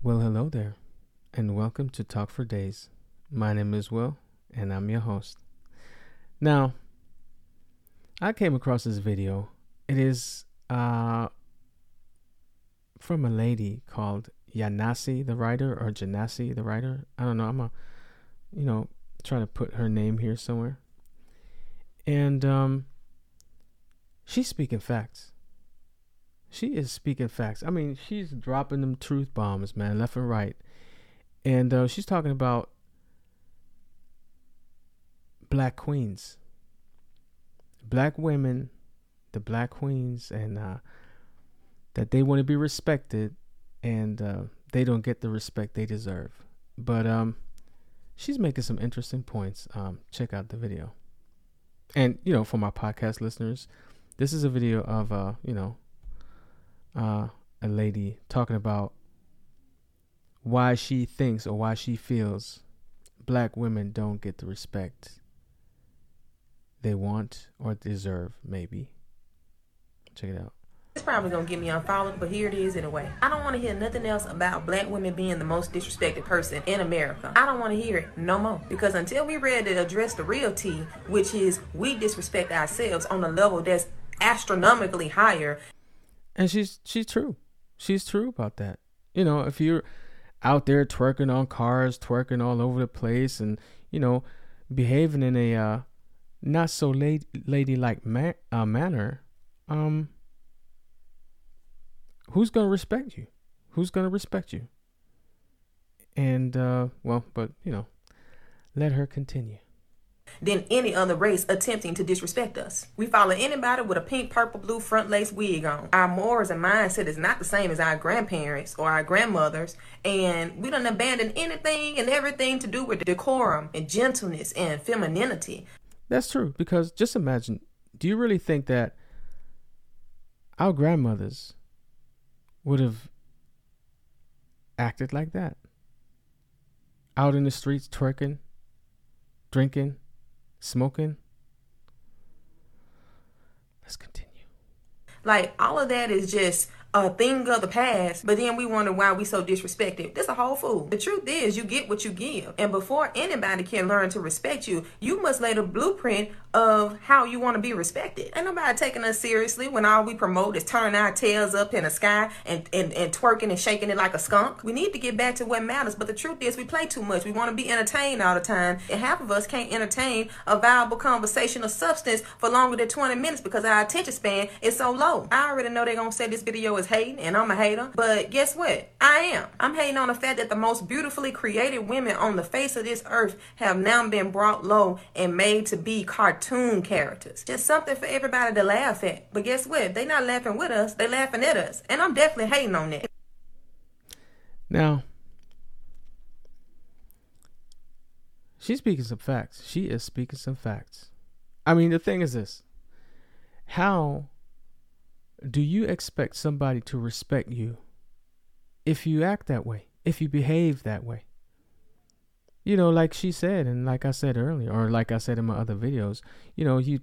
Well, hello there, and welcome to Talk 4 Days. My name is Will, and I'm your host. Now, I came across this video. It is uh, from a lady called Yanasi, the writer, or Janasi, the writer. I don't know. I'm a, you know, trying to put her name here somewhere. And um, she's speaking facts. She is speaking facts. I mean, she's dropping them truth bombs, man, left and right. And uh, she's talking about black queens, black women, the black queens, and uh, that they want to be respected, and uh, they don't get the respect they deserve. But um, she's making some interesting points. Um, check out the video. And you know, for my podcast listeners, this is a video of uh, you know, uh, a lady talking about why she thinks or why she feels black women don't get the respect they want or deserve, maybe. Check it out. It's probably gonna get me unfollowed, but here it is anyway. I don't want to hear nothing else about black women being the most disrespected person in America. I don't want to hear it no more because until we ready to address the real T, which is we disrespect ourselves on a level that's astronomically higher. And she's she's true. She's true about that. You know, if you're out there twerking on cars, twerking all over the place, and you know, behaving in a uh, not so lady ladylike uh, manner, um, who's gonna respect you? Who's gonna respect you? And uh, well, but you know, let her continue. Than any other race attempting to disrespect us. We follow anybody with a pink, purple, blue front lace wig on. Our morals and mindset is not the same as our grandparents or our grandmothers, and we don't abandon anything and everything to do with decorum and gentleness and femininity. That's true because just imagine. Do you really think that our grandmothers would have acted like that? Out in the streets twerking, drinking, smoking. Let's continue. Like all of that is just Uh, a thing of the past, but then we wonder why we so disrespected. This a whole fool. The truth is you get what you give. And before anybody can learn to respect you, you must lay the blueprint of how you want to be respected. Ain't nobody taking us seriously when all we promote is turning our tails up in the sky and, and, and twerking and shaking it like a skunk. We need to get back to what matters, but the truth is we play too much. We want to be entertained all the time, and half of us can't entertain a viable conversation substance for longer than 20 minutes because our attention span is so low. I already know they're going to say this video is hating, and I'm a hater, but guess what? I am. I'm hating on the fact that the most beautifully created women on the face of this earth have now been brought low and made to be cartoon characters. Just something for everybody to laugh at. But guess what? They not laughing with us. They laughing at us. And I'm definitely hating on that. Now, she's speaking some facts. She is speaking some facts. I mean, the thing is this. How do you expect somebody to respect you if you act that way? If you behave that way? you know, like she said, and like I said earlier, or like I said in my other videos, you know, you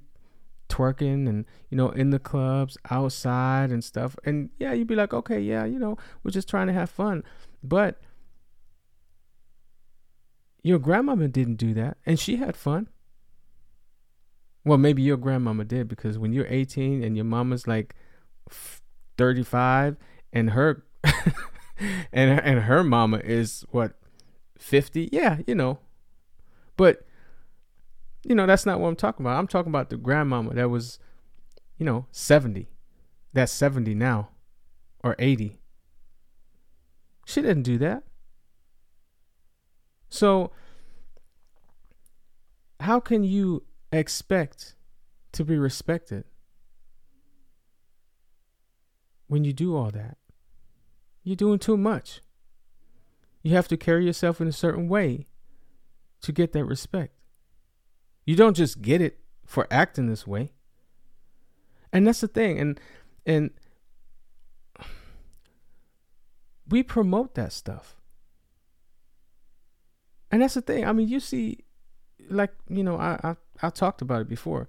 twerking and you know in the clubs outside and stuff and yeah you'd be like okay yeah you know we're just trying to have fun but your grandmama didn't do that and she had fun well maybe your grandmama did because when you're 18 and your mama's like 35 and her and and her mama is what 50 yeah you know. But you know that's not what i'm talking about. I'm talking about the grandmama that was you know 70 that's 70 now or 80 she didn't do that. So how can you expect to be respected when you do all that you're doing too much you have to carry yourself in a certain way to get that respect. You don't just get it for acting this way. And that's the thing. And and we promote that stuff. And that's the thing. I mean, you see like, you know, I I, I talked about it before.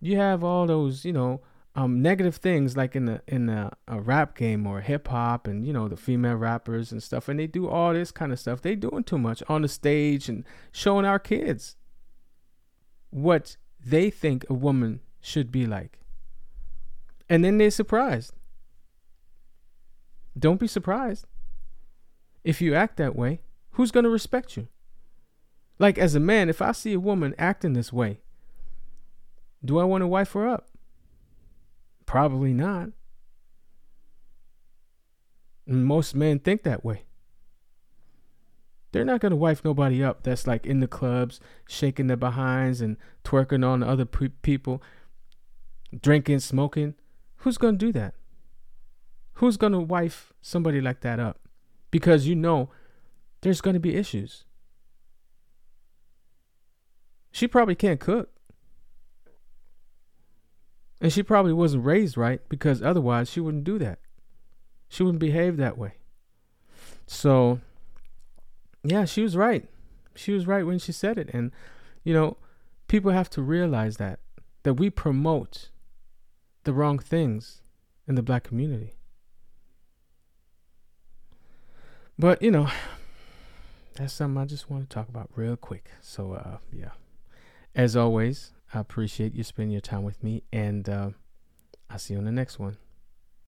You have all those, you know, um, negative things like in a in a, a rap game or hip hop and you know the female rappers and stuff and they do all this kind of stuff. They doing too much on the stage and showing our kids what they think a woman should be like. And then they're surprised. Don't be surprised. If you act that way who's going to respect you? Like as a man if i see a woman acting this way do i want to wife her up Probably not. Most men think that way. They're not going to wife nobody up that's like in the clubs, shaking their behinds and twerking on other pe- people, drinking, smoking. Who's going to do that? Who's going to wife somebody like that up? Because you know there's going to be issues. She probably can't cook. And she probably wasn't raised right because otherwise she wouldn't do that. She wouldn't behave that way. So, yeah, she was right. She was right when she said it. And, you know, people have to realize that, that we promote the wrong things in the black community. But, you know, that's something I just want to talk about real quick. So, uh, yeah. As always, I appreciate you spending your time with me, and uh, I'll see you on the next one.